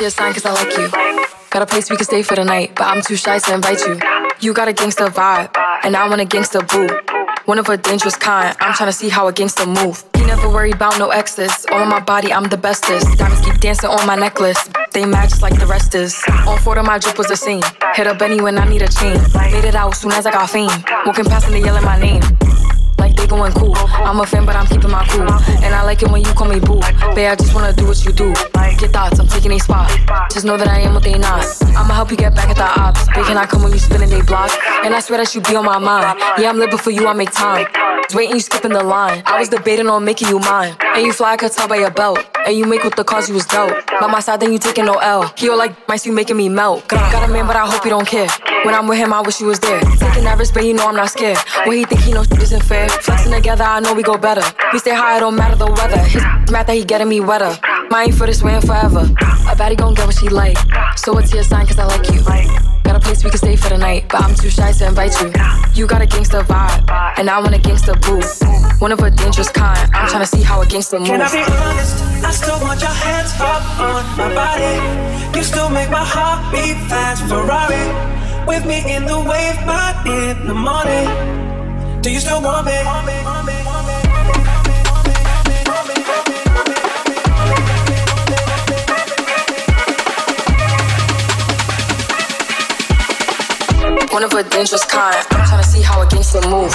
What's your sign? Cause I like you. Got a place we can stay for the night, but I'm too shy to invite you. You got a gangster vibe, and I want a gangster boo. One of a dangerous kind. I'm tryna see how a gangster move. He never worried about no exes. All on my body, I'm the bestest. Diamonds keep dancing on my necklace. They match like the rest is. On four of my drip was the same. Hit up Benny when I need a chain. Made it out soon as I got fame. Walking past and they yelling my name cool. I'm a fan, but I'm keeping my cool. And I like it when you call me boo. Babe, I just wanna do what you do. Get thoughts, I'm taking a spot. Just know that I am what they not. I'ma help you get back at the ops. Babe, can I come when you spinning they block? And I swear that you be on my mind. Yeah, I'm living for you, I make time. Waiting, you skipping the line. I was debating on making you mine. And you fly, I could tell by your belt. And you make with the cause you was dope. By my side, then you taking no L. He like mice, you making me melt. Got a man, but I hope he don't care. When I'm with him, I wish he was there. Taking that risk, but you know I'm not scared. When he think he knows shit isn't fair. Together, I know we go better. We stay high, it don't matter the weather. His mad that he getting me wetter. My ain't for this and forever. A baddie gon' get what she like. So what's your sign? Cause I like you. Got a place we can stay for the night, but I'm too shy to invite you. You got a gangster vibe, and I want a gangster boo. One of a dangerous kind. I'm trying to see how a gangster moves. Can I be honest? I still want your hands up on my body. You still make my heart beat fast Ferrari. With me in the wave, but in the morning. Do you still want me? One of a dangerous kind. I'm tryna see how a gangster move.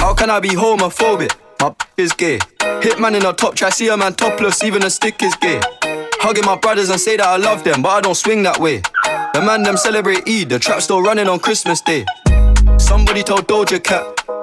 How can I be homophobic? My p- is gay. Hitman in a top try, see a man topless, even a stick is gay. Hugging my brothers and say that I love them, but I don't swing that way. The man them celebrate Eid, the trap still running on Christmas Day. Somebody told Doja Cat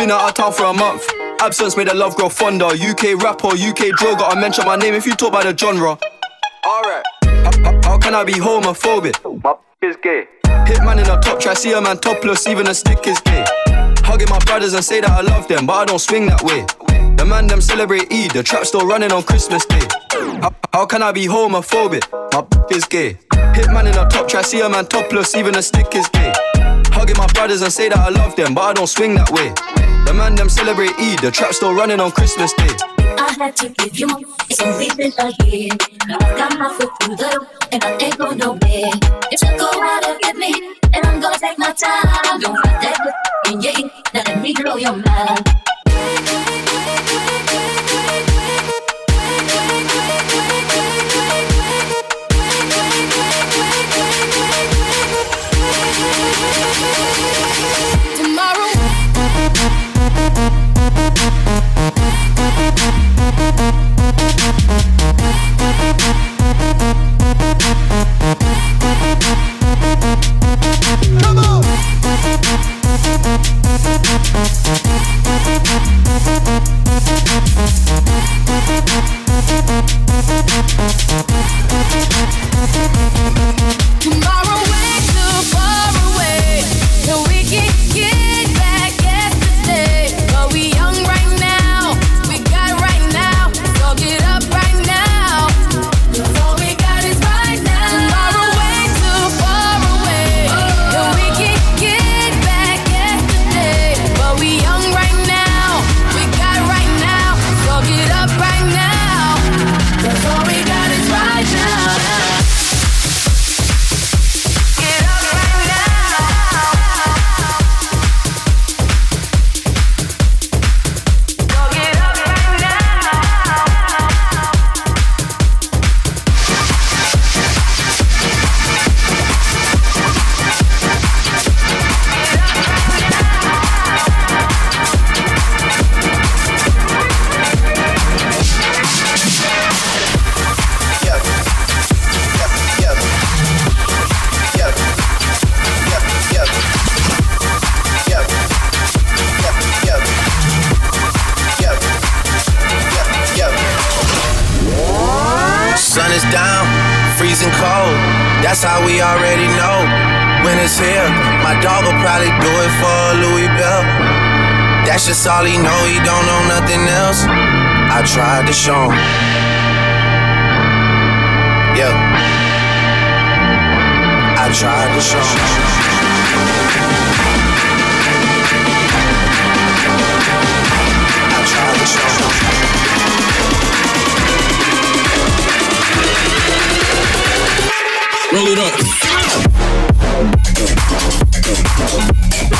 Been out of town for a month. Absence made the love grow fonder. UK rapper, UK drill, gotta mention my name if you talk about the genre. Alright. How, how- can I be homophobic? My is gay. Hit Hitman in a top try, see a man topless, even a stick is gay. Hugging my brothers and say that I love them, but I don't swing that way. The man them celebrate Eid, the trap still running on Christmas Day. How, how can I be homophobic? My is gay. Hit Hitman in a top try, see a man topless, even a stick is gay. Hugging my brothers and say that I love them, but I don't swing that way. The man them celebrate Eid, the trap still running on Christmas Day. I had to give you more. It's only been a year. I got my foot through the door, and I ain't going nowhere. Took a while to get me, and I'm gonna take my time. Don't fight that with me, yeah. Now let me blow your mind. Now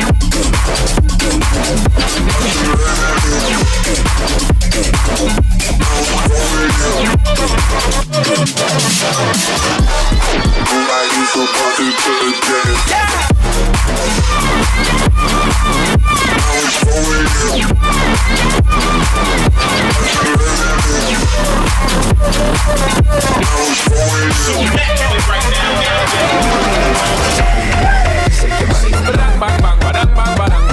I'm bang bang bang bang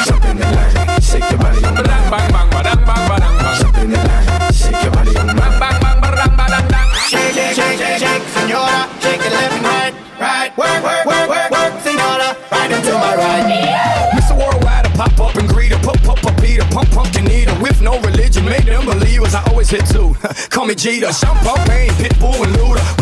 Shake, your body bang bang bang bang bang bang shake, your body bang bang bang bang bang bang. shake, shake, shake, senora. Shake it left and right, right. Work, work, work, work, senora. Right into my right. Mr. Worldwide, pop up and greet her, pump, pump, pump, Peter, pump, pumpkin eater. With no religion, made them believers. I always hit two. Call me Jeter, Shampoo, Payne, Pitbull, and Luda.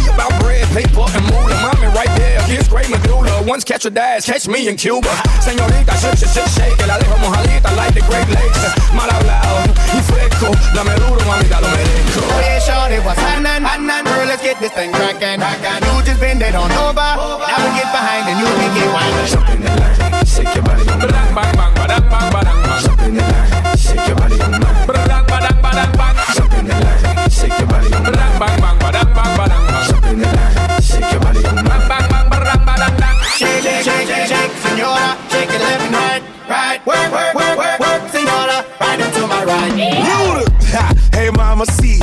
We about bread, paper, and moolah. Mommy right there, against great medulla. Once catch a dash, catch me in Cuba. Señorita, shake, shake, shake, shake. La dejo mojadita like the Great Lakes. Mal hablado y fresco. Dame duro, mamita, lo merezco. Oh yeah, shorty, what's happening? Girl, let's get this thing cracking. cracking. You just bend it on over. Now we get behind and you make it wine. Bang, bang, bang, badang, bang, badang, bang. Badang,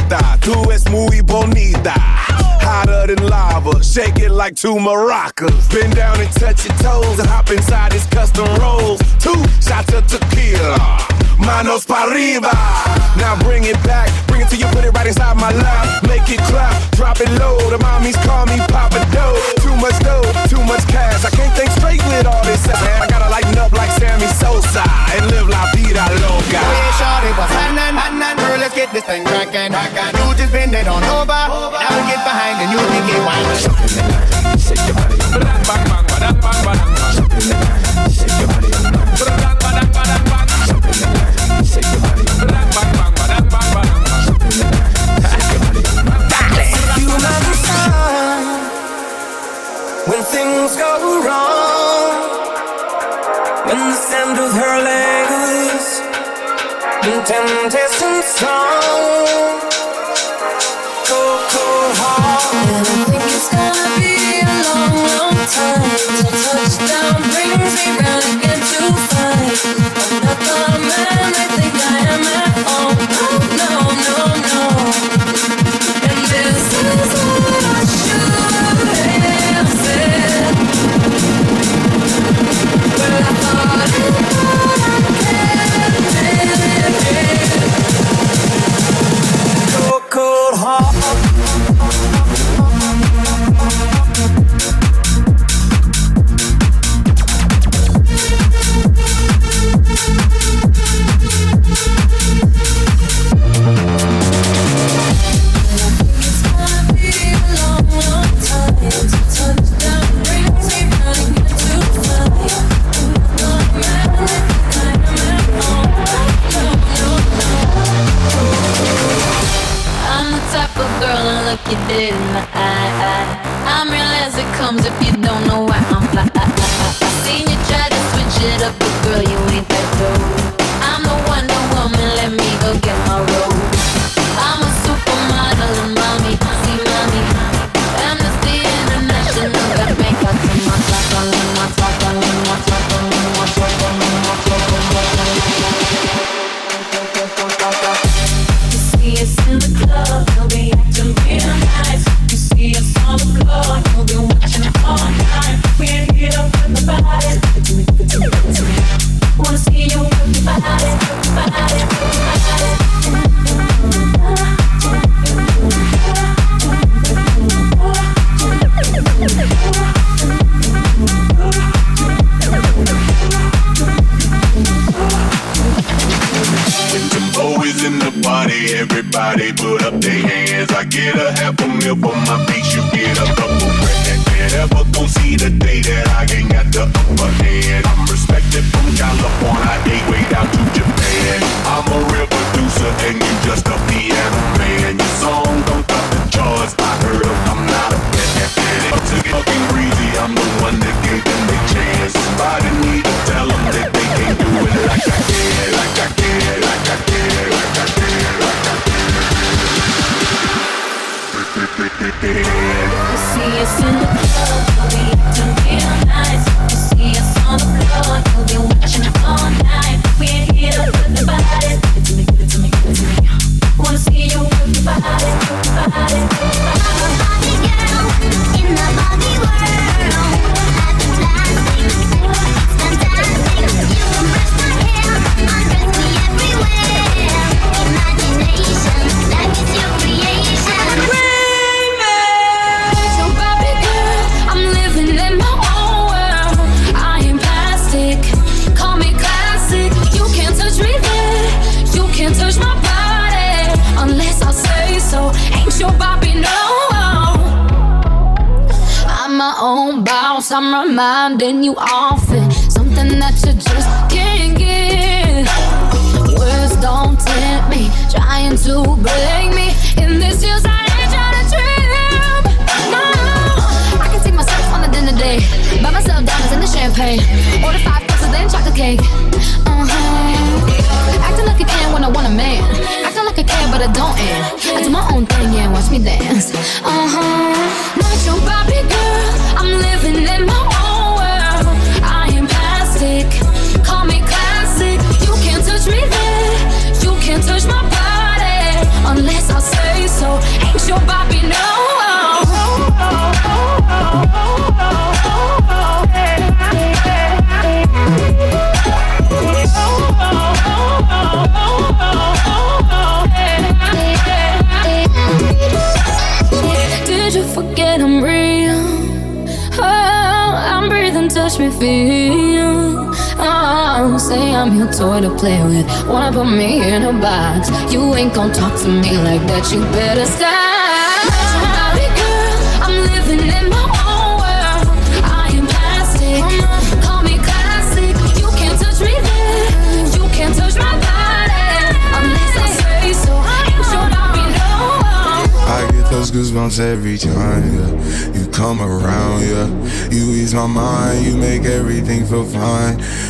mamacita, tú es muy bonita. Hotter than lava, shake it like two maracas. Bend down and touch your toes and hop inside this custom rolls. Two shots of tequila, manos. Now bring it back, bring it till you put it right inside my lap. Make it clap, drop it low. The mommies call me Papa Dough. Too much dough, too much cash. I can't think straight with all this. I gotta lighten up like Sammy Sosa and live la vida loca. Yeah, shorty, what's happening? Girl, let's get this thing cracking. You just bend it on over. Now your toy to play with. Wanna put me in a box? You ain't gon' talk to me like that. You better stop. Barbie girl, I'm living in my own world. I am plastic. Call me classic. You can't touch me there. You can't touch my body unless I say so. Ain't your Barbie no? I get those goosebumps every time, yeah. You come around, yeah. You ease my mind, you make everything feel fine.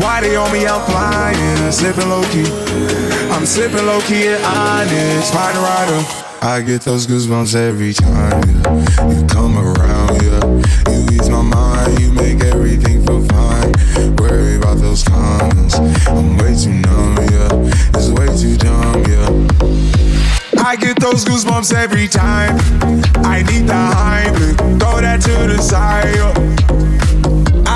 Why they on me? I'm flying, slipping low key. I'm slipping low key at Onyx, fighting rider. I get those goosebumps every time, yeah. You come around, yeah. You ease my mind, you make everything feel fine. Worry about those comments. I'm way too numb, yeah. It's way too dumb, yeah. I get those goosebumps every time. I need the Heimlich, throw that to the side. yeah.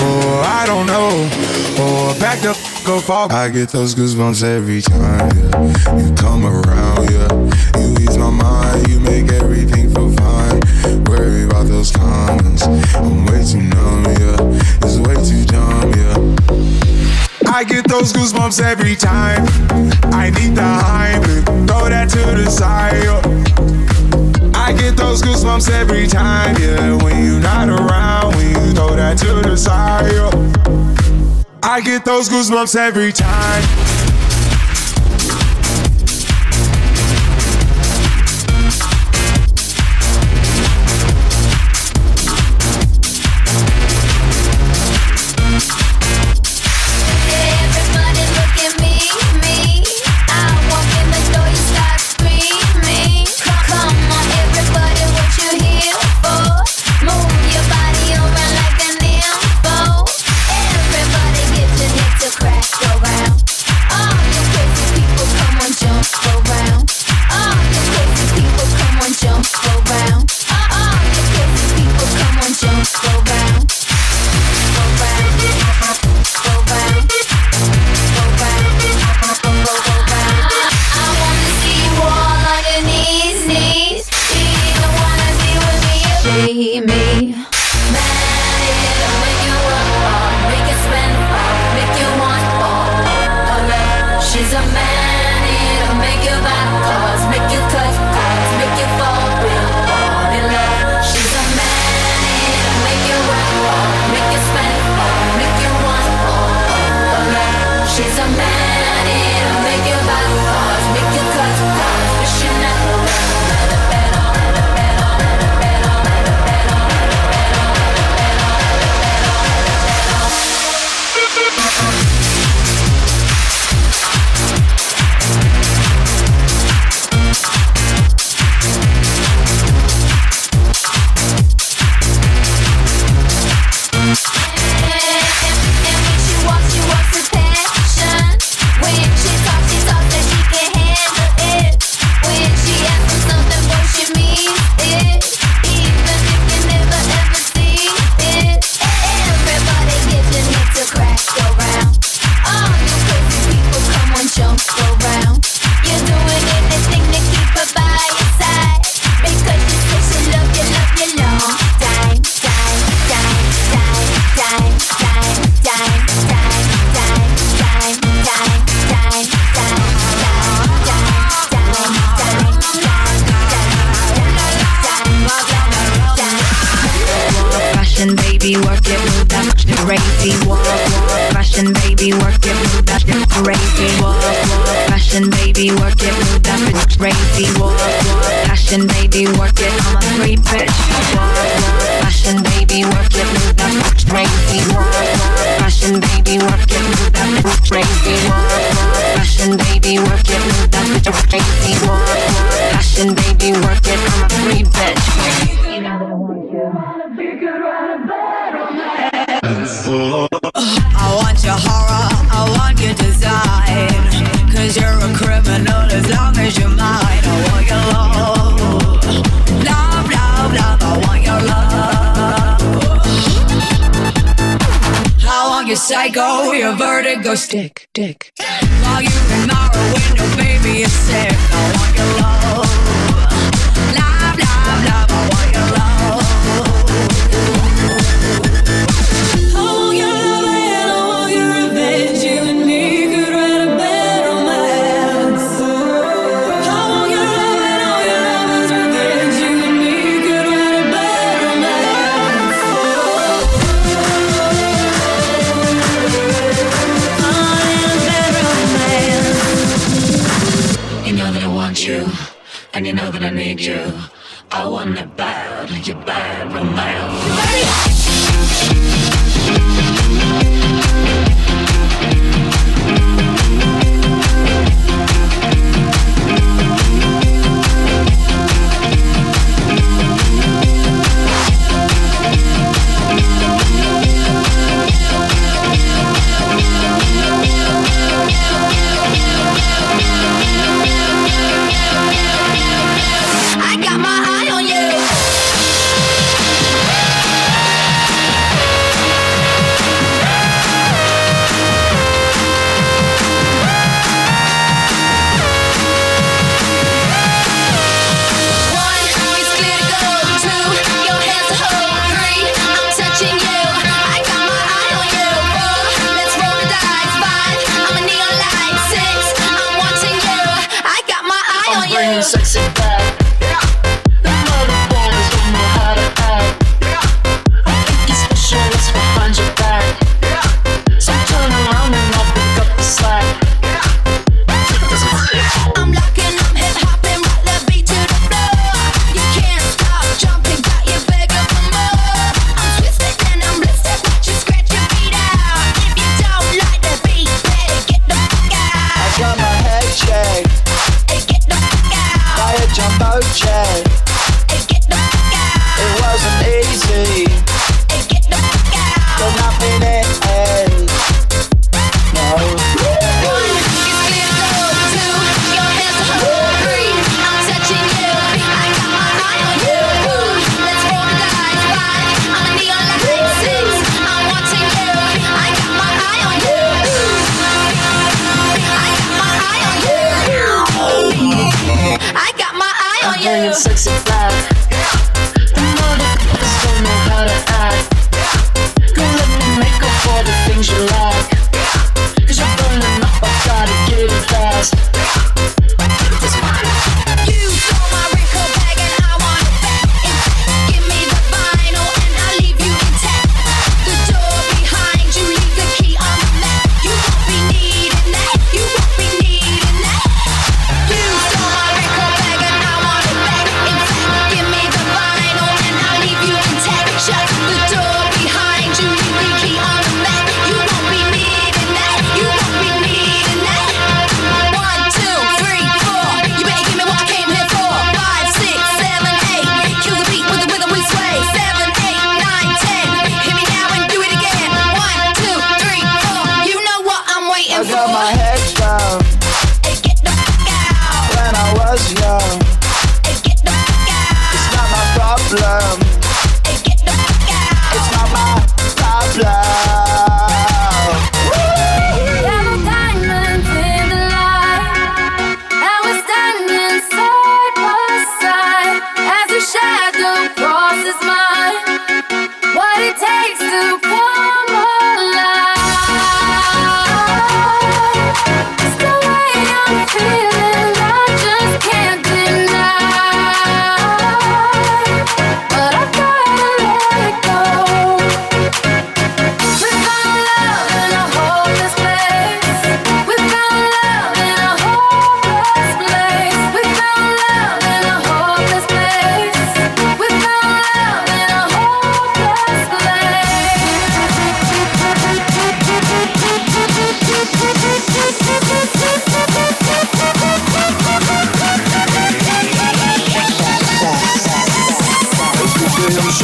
or I don't know. Oh, or back the f up off. I get those goosebumps every time, yeah. You come around, yeah. You ease my mind, you make everything feel fine. Worry about those comments. I'm way too numb, yeah. It's way too dumb, yeah. I get those goosebumps every time. I need the Heimlich, throw that to the side. yeah. I get those goosebumps every time, yeah. When you're not around, when you throw that to the side, yeah. I get those goosebumps every time.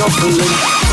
shuffling.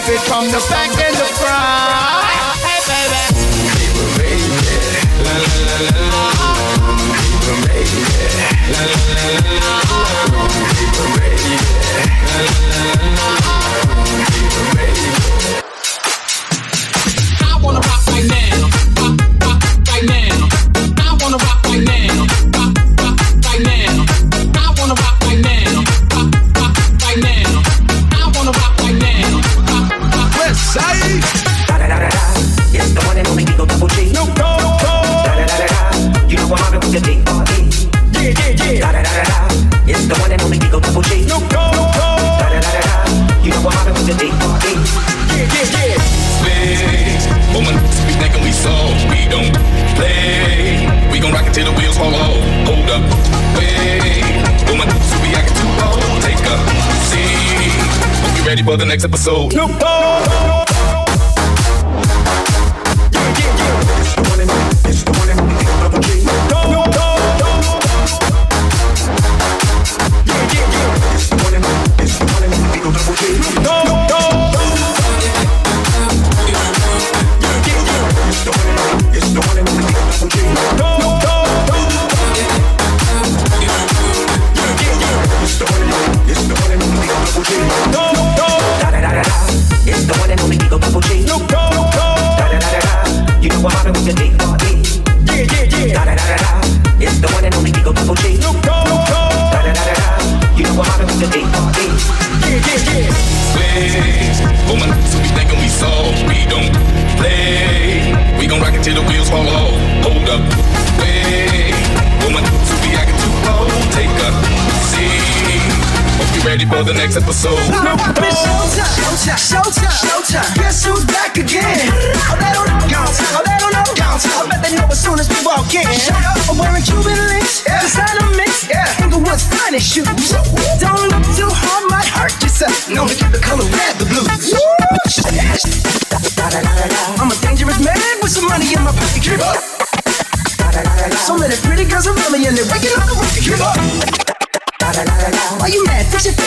from the back and the front, Hey, baby. People made. La la la la la. People made. La la la la la. People made. La la la la. next episode. Nope.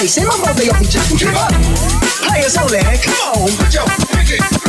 Say my birthday off each other, Players only, come on, put your pinky.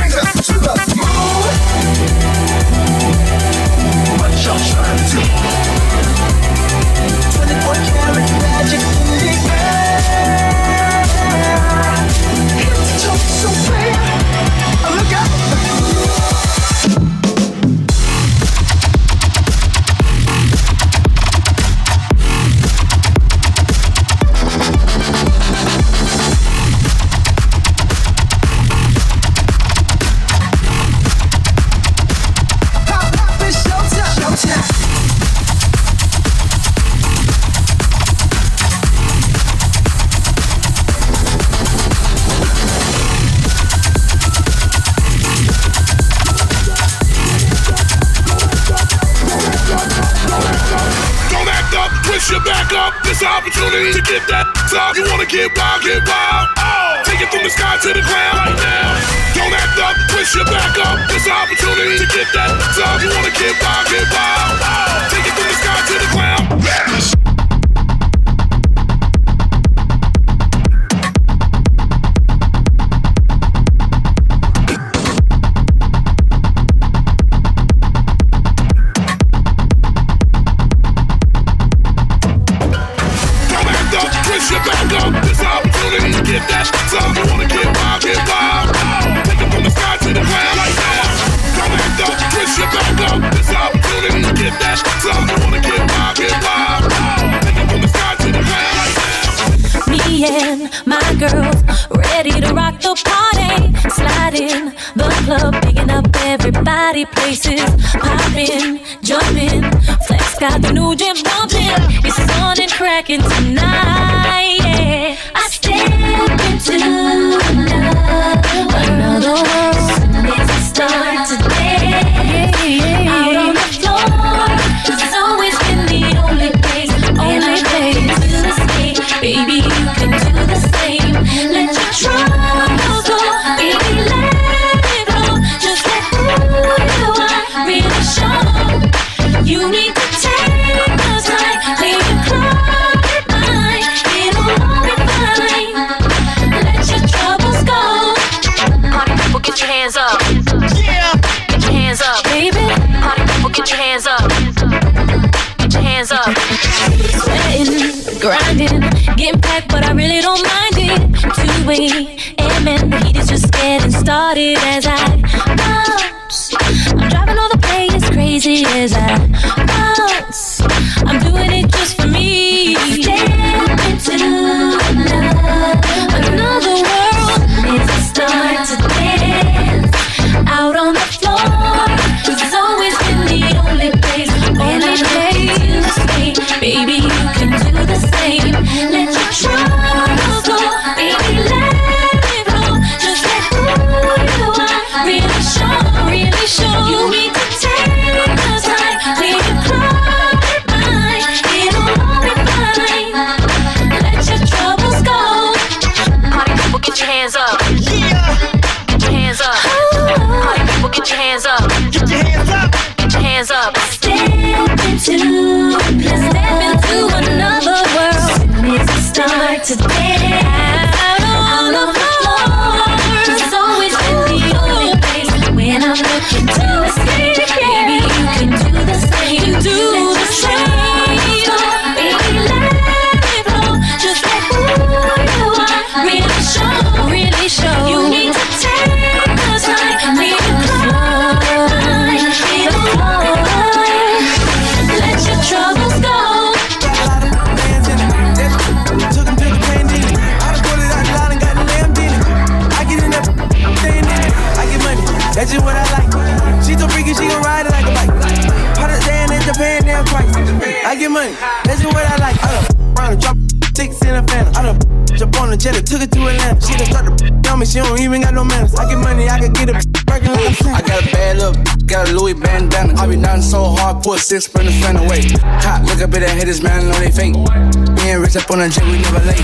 cracking tonight. Yeah. I step into another world. She don't even got no manners. I get money, I can get it working like a I got a bad look, got a Louis bandana. I be nodding so hard, put six from the fan away. Hot, look up at the haters, man, know they fake. Being rich up on a jet, we never late.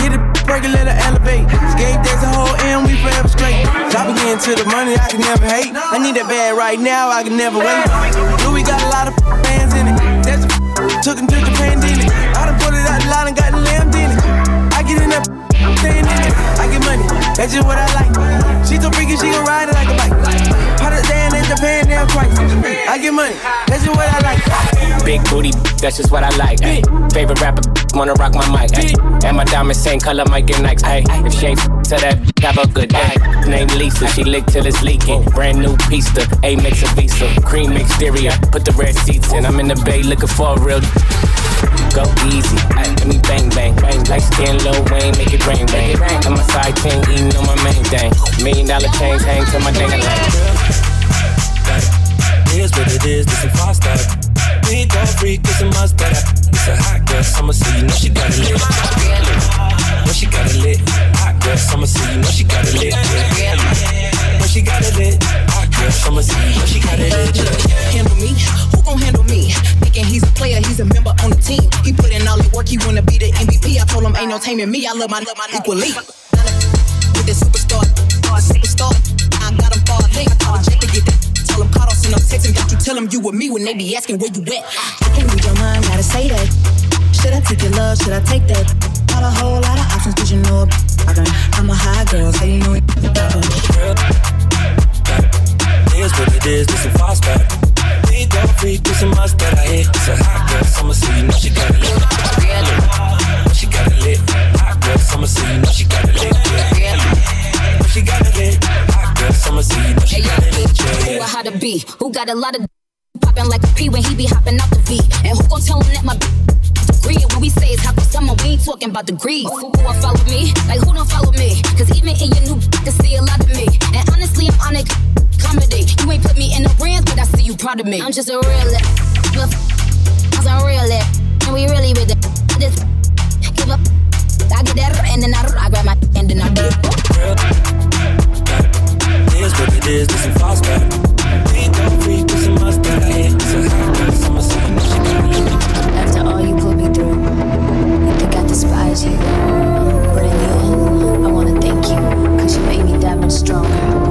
Get it, her elevate. Skate days a whole end, we forever straight. Drop again to the money, I can never hate. I need that bag right now, I can never wait. Louis got a lot of that's just what I like. She so freaky, she gon' ride it like a bike. Put it down price. I get money, that's just what I like. Big booty, that's just what I like. Ay. Favorite rapper, wanna rock my mic. Ay. And my diamonds same color, might get Nikes. Ay. If she ain't to that, have a good day. Name Lisa, she lick till it's leaking. Brand new pista, A mix of visa. Cream exterior, put the red seats in. I'm in the bay looking for a real. Go easy, ay. let me bang bang. bang. Like skin low Wayne, make it rain bang. And my side chain eating on my main thing. Million dollar chains hang to my dang Here's what it is, this a fast start. We go freak, it's a must that It's a hot girl summer, so you know she got it lit. Know she got it lit. Hot girl summer, so you know she got it lit. Know she got it lit. Hot girl summer, so you know she got it lit. Handle me? Who gon' handle me? Thinking he's a player, he's a member on the team. He put in all the work, he wanna be the MVP. I told him ain't no taming me. I love my love my equally. With this superstar, superstar, I got him far. I told Jake to get that. Tell him caught us in no text and got you tell him you with me when they be asking where you at. I can't read your mind, gotta say that. Should I take your love? Should I take that? Not a whole lot of options, but you know I'm a high girl, so you know it. Here's what it is, this a fast start. We go freak, it's a must that I hit. It's a hot girl summer, so you know she got it lit. Know she got it lit. Hot girl summer, so you know she got it lit. Know she got it lit. Hot girl summer, so you know she got it lit. Yeah. Who a how to be? Who got a lot of popping like a P when he be hopping out the V? And who gon' tell him that my degree? When we say it's hot for summer, we ain't talking about degrees. Who gon' follow me? Like who don't follow me? Cause even in your new can see a lot of me. And honestly, I'm on a comedy. You ain't put me in the brands, but I see you proud of me. I'm just a real it. I'm a real it. And we really with it. This give up. I get that and then I, I grab my and then I do This it. After all you me through, think I despise you. But in the end, I wanna thank you, cause you made me that much stronger.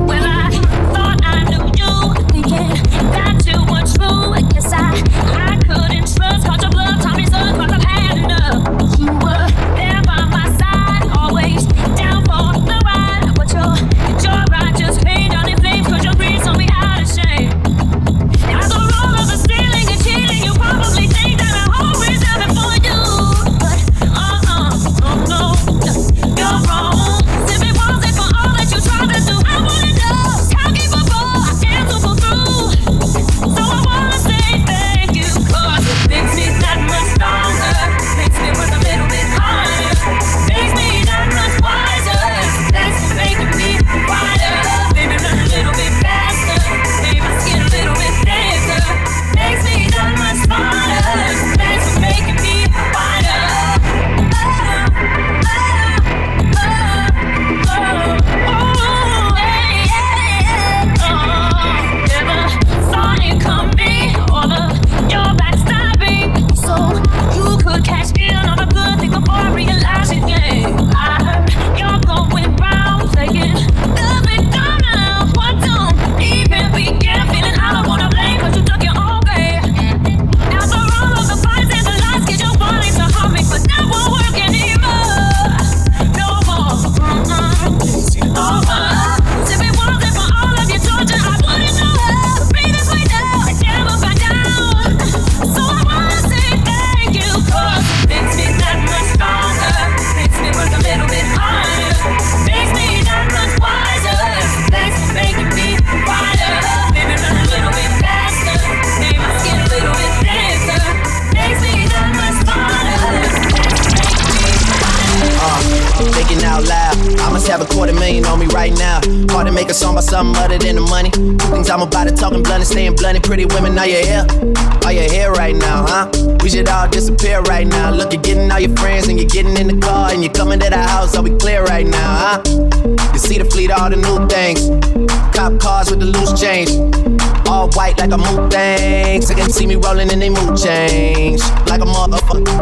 and they mood change like a motherfucker.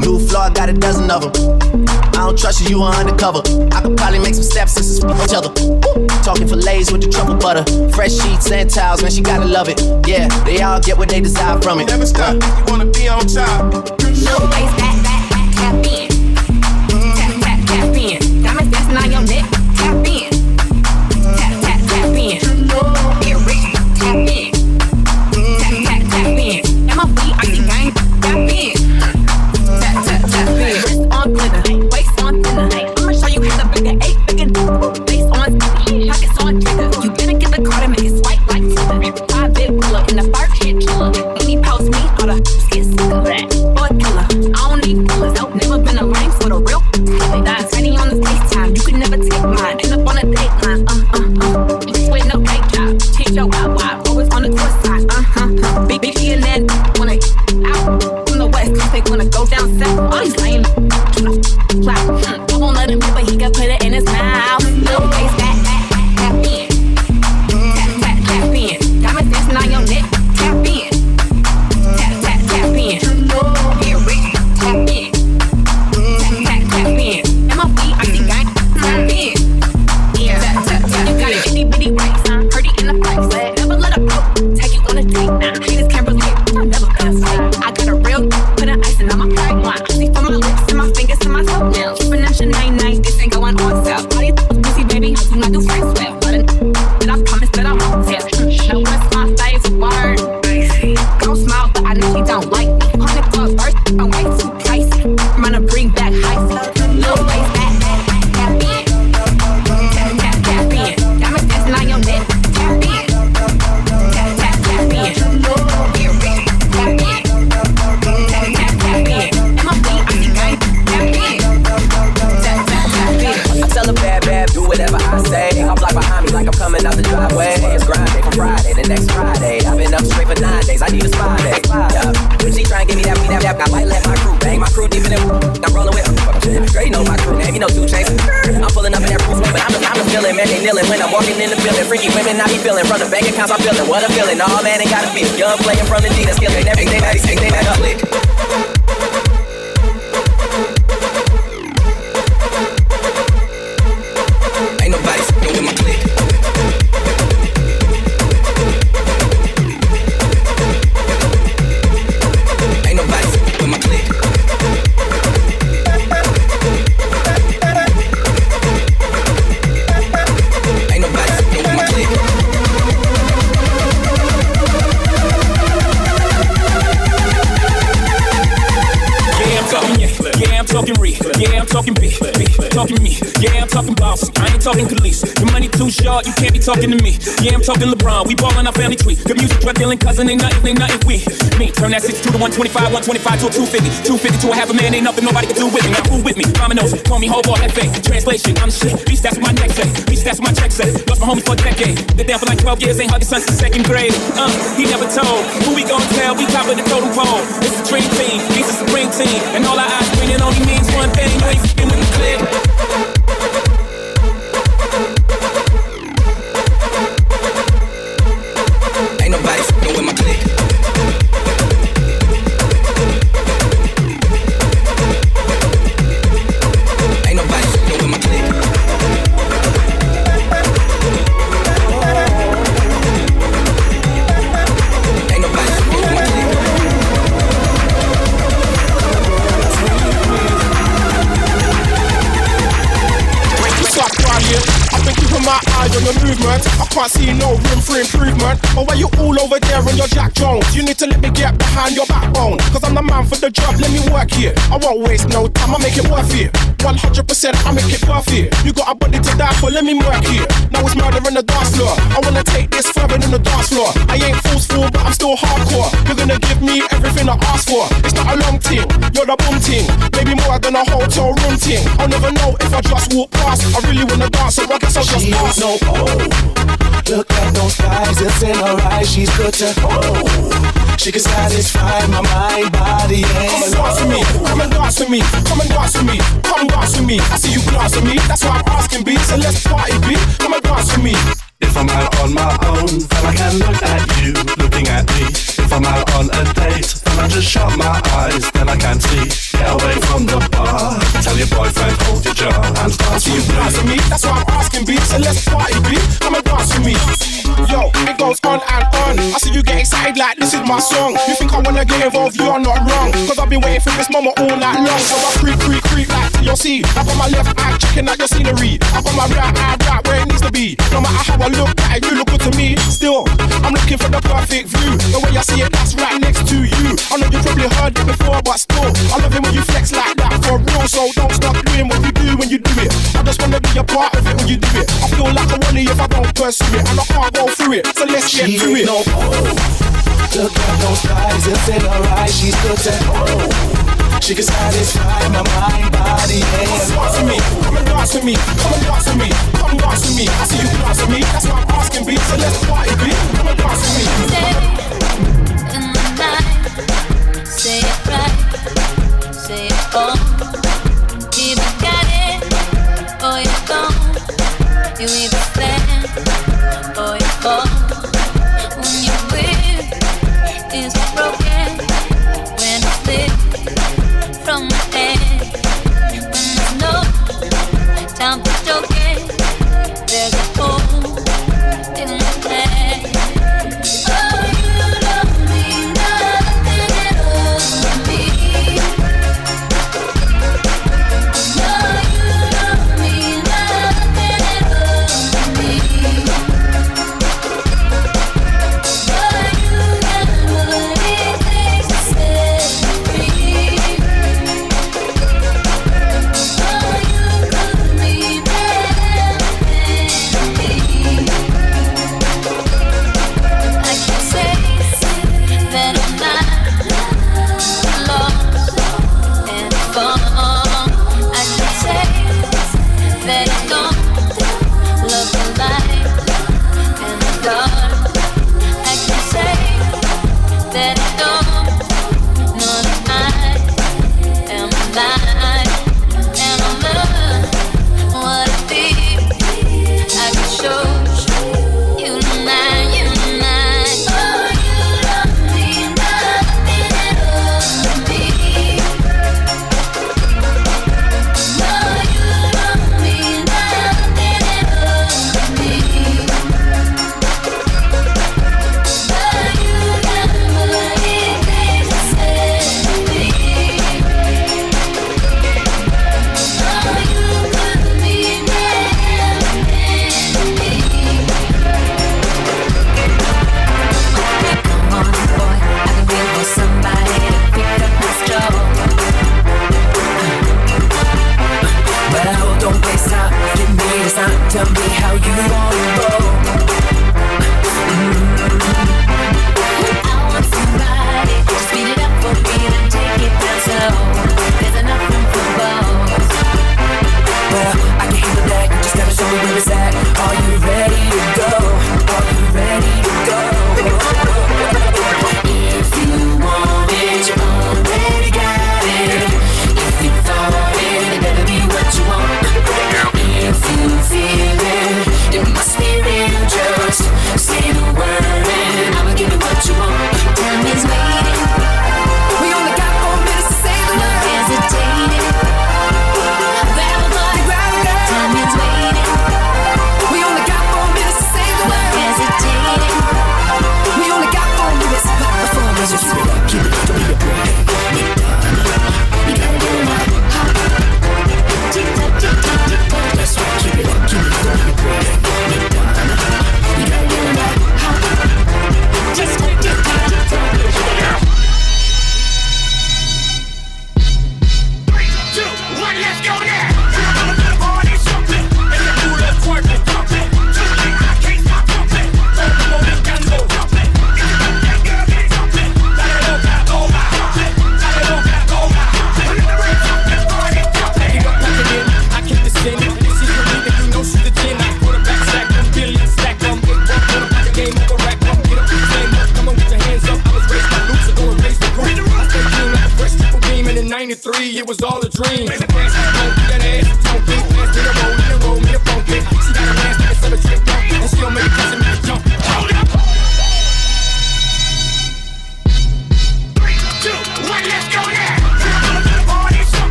New floor, got a dozen of them. I don't trust you, you are undercover. I could probably make some steps sisters from each other. Talking fillets with the truffle butter. Fresh sheets and towels, man, she gotta love it. Yeah, they all get what they desire from it. Never stop, uh. you wanna be on top. No. to a 250. 250 to a half a man, ain't nothing nobody can do with me. Now who with me? Dominoes, call me Hova, ball, FA. Translation, I'm shit. Beast, that's what my neck says. Beast, that's what my check says. Lost my homie for a decade. Been down for like 12 years, ain't hugging since the second grade. Uh, he never told. Who we gonna tell? We top of the totem pole. It's a dream team, he's a supreme team. And all our eyes green, it only means one thing. You ain't with the clip. no room for improvement. Or why you all over need to let me get behind your backbone. Cause I'm the man for the job, let me work here. I won't waste no time, I make it worth it. 100% I make it worth it. You got a body to die for, let me work here. Now it's murder in the dance floor. I wanna take this further in the dance floor. I ain't forceful, but I'm still hardcore. You're gonna give me everything I ask for. It's not a long team, you're the boom team. Maybe more than a hotel room team. I'll never know if I just walk past. I really wanna dance, so I guess I'll just pass. No, oh, look at those thighs, it's in her eyes. She's good to oh. She can satisfy my mind, body, and Come and dance with me, come and dance with me, come and dance with me, come dance with me. I see you glance at me, that's why I'm asking B. So let's party B, come and dance with me. If I'm out on my own, then I can look at you looking at me. If I'm out on a date, I just shut my eyes, then I can't see. Get away from the bar. Tell your boyfriend hold your jaw and dance You with dance with me. me, that's why I'm asking B. So let's party B, come and dance with me. Yo, it goes on and on. I see you get excited like this is my song. You think I wanna get involved? You're not wrong. Cause I've been waiting for this moment all night long. So I creep, creep, creep like TLC. Up on my left eye, checking out your scenery. Up on my right eye, right where it needs to be. No matter how I look at it, you look good to me. Still, I'm looking for the perfect view. The way I see it, that's right next to you. I know you probably heard it before, but still, I love it when you flex like that for real. So don't stop doing what you do when you do it. I just wanna be a part of it when you do it. I feel like I want if I don't pursue it, and I can't go through it. So let's get She to it. no. Look at those eyes, it's in her eyes. She's good to oh. She can satisfy my mind, body, and Dance with me, come and dance with me, come and dance with me, come and dance with me. I see you dance with me, that's why I'm asking B. So let's party B, come and dance with me. Say it right, say it all.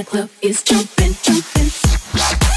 The club is jumping, jumping.